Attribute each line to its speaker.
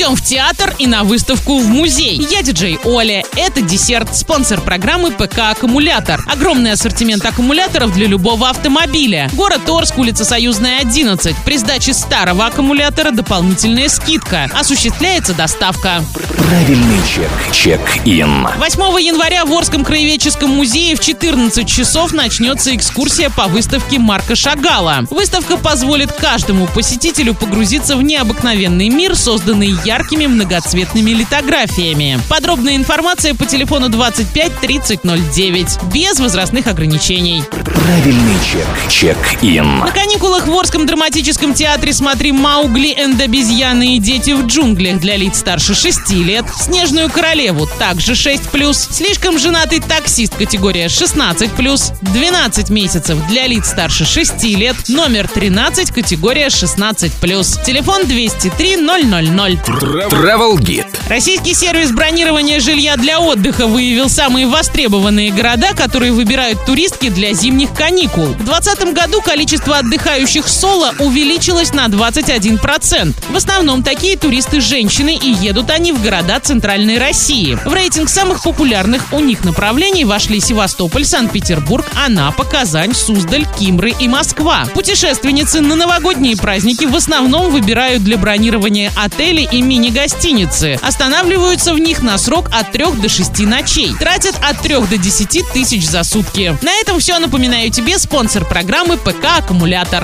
Speaker 1: Идем в театр и на выставку в музей. Я диджей Оля. Это десерт, спонсор программы ПК «Аккумулятор». Огромный ассортимент аккумуляторов для любого автомобиля. Город Орск, улица Союзная, 11. При сдаче старого аккумулятора дополнительная скидка. Осуществляется доставка.
Speaker 2: Правильный чек. Чек-ин.
Speaker 1: 8 января в Орском краеведческом музее в 14 часов начнется экскурсия по выставке Марка Шагала. Выставка позволит каждому посетителю погрузиться в необыкновенный мир, созданный яркими многоцветными литографиями. Подробная информация по телефону 25 30 09. Без возрастных ограничений.
Speaker 2: Правильный чек. Чек-ин.
Speaker 1: На каникулах в Орском драматическом театре смотри «Маугли энд обезьяны и дети в джунглях» для лиц старше 6 лет, «Снежную королеву» также 6+, «Слишком женатый таксист» категория 16+, 12 месяцев для лиц старше 6 лет, номер 13 категория 16+, телефон 203 000.
Speaker 2: Travel Guide.
Speaker 1: Российский сервис бронирования жилья для отдыха выявил самые востребованные города, которые выбирают туристки для зимних каникул. В 2020 году количество отдыхающих соло увеличилось на 21%. В основном такие туристы женщины и едут они в города Центральной России. В рейтинг самых популярных у них направлений вошли Севастополь, Санкт-Петербург, Анапа, Казань, Суздаль, Кимры и Москва. Путешественницы на новогодние праздники в основном выбирают для бронирования отели и мини-гостиницы. Останавливаются в них на срок от 3 до 6 ночей. Тратят от 3 до 10 тысяч за сутки. На этом все. Напоминаю тебе спонсор программы ПК «Аккумулятор».